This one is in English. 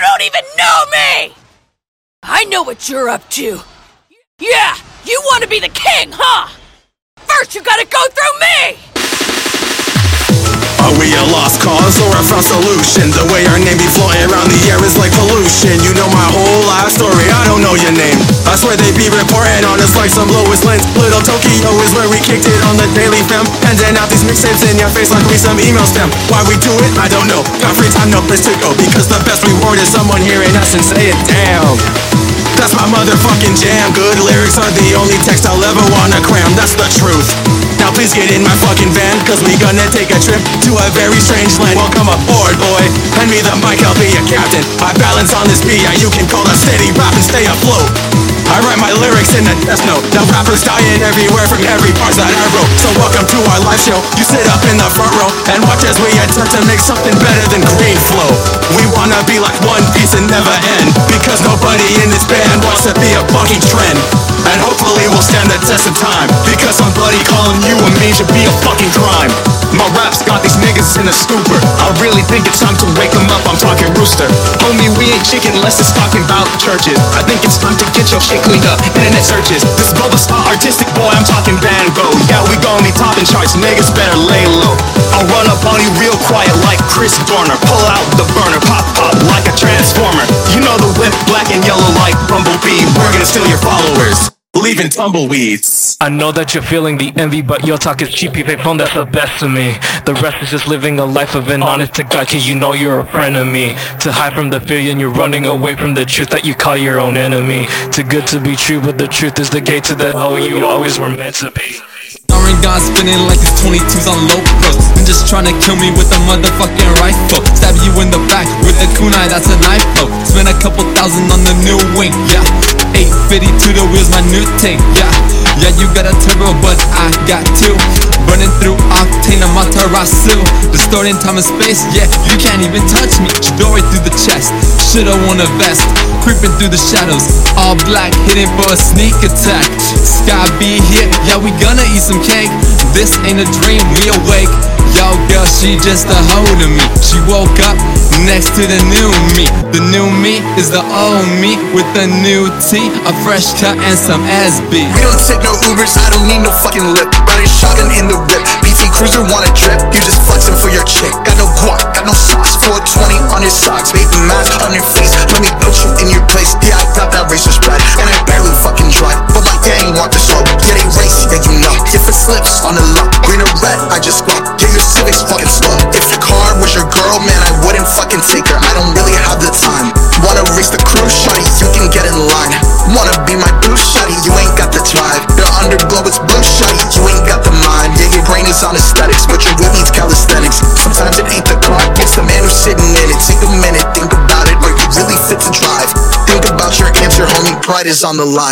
don't even know me! I know what you're up to. Yeah, you want to be the king, huh? First, you gotta go through me! Are we a lost cause or a found solution? The way our name be floating around the air is like pollution You know my whole life story, I don't know your name I swear they be reporting on us like some Lois Lane Little Tokyo is where we kicked it on the daily fam Handing out these mixtapes in your face like we some email spam Why we do it, I don't know Got free time, no place to go Because the best reward is someone hearing us and saying damn that's my motherfucking jam. Good lyrics are the only text I'll ever wanna cram. That's the truth. Now please get in my fucking van Cause we gonna take a trip to a very strange land. Welcome aboard boy. Hand me the mic, I'll be your captain. I balance on this yeah you can call that steady rap and stay afloat I write my lyrics in a death note. Now rappers dying everywhere from every part that I wrote. So welcome to our live show. You sit up in the front row And watch as we attempt to make something better than green flow. We wanna be like One Piece and never end. Because nobody in this band wants to be a fucking trend. And hopefully we'll stand the test of time. Because somebody calling you a me should be a fucking crime. My raps got these niggas in a stupor. I really think it's time to wake them up, I'm talking rooster Chicken unless it's talking about churches. I think it's time to get your shit cleaned up, internet searches. This Boba Star artistic boy, I'm talking Van Gogh Yeah, we gon' be topping charts, niggas better lay low. I'll run up on you real quiet like Chris Dorner. Pull out the burner, pop pop like a transformer. You know the whip, black and yellow like Bumblebee. We're gonna steal your followers Leaving tumbleweeds. I know that you're feeling the envy, but your talk is cheap. cheapy phone that's the best of me. The rest is just living a life of an honest to God, cause you know you're a friend of me. To hide from the fear and you're running away from the truth that you call your own enemy. Too good to be true, but the truth is the gate to the hell you always were meant to be. Starring God spinning like it's 22s on low pros And just trying to kill me with a motherfucking rifle Stab you in the back with a kunai, that's a knife blow Spend a couple thousand on the new wing, yeah 850 to the wheels, my new tank, yeah. Yeah, you got a turbo, but I got two. Burning through octane, I'm Amaterasu Distorting time and space, yeah, you can't even touch me. Chidori through the chest, shoulda worn a vest. Creeping through the shadows, all black, hitting for a sneak attack. Sky be here, yeah, we gonna eat some cake This ain't a dream, we awake. Yo, girl, she just a hoe to me. She woke up next to the new me. The new me is the old me With a new tee, a fresh cut, and some SB We don't take no Ubers, I don't need no fucking lip. Riding shotgun in the whip, PT Cruiser want a trip. You just flexing for your chick. Got no guac, got no sauce 420 on your socks, baby mask on your face. Let me put you in your place. Yeah, I got that racist on the lock Green or red, I just go Yeah, your Civic's fucking slow If your car was your girl, man, I wouldn't fucking take her. I don't really have the time. Wanna race the cruise, shawty, you can get in line. Wanna be my boo, shawty, you ain't got the drive. Your underglow is blue, shawty, you ain't got the mind. Yeah, your brain is on aesthetics, but your will needs calisthenics. Sometimes it ain't the car, it's the man who's sitting in it. Take a minute, think about it, are you really fit to drive? Think about your answer, homie, pride is on the line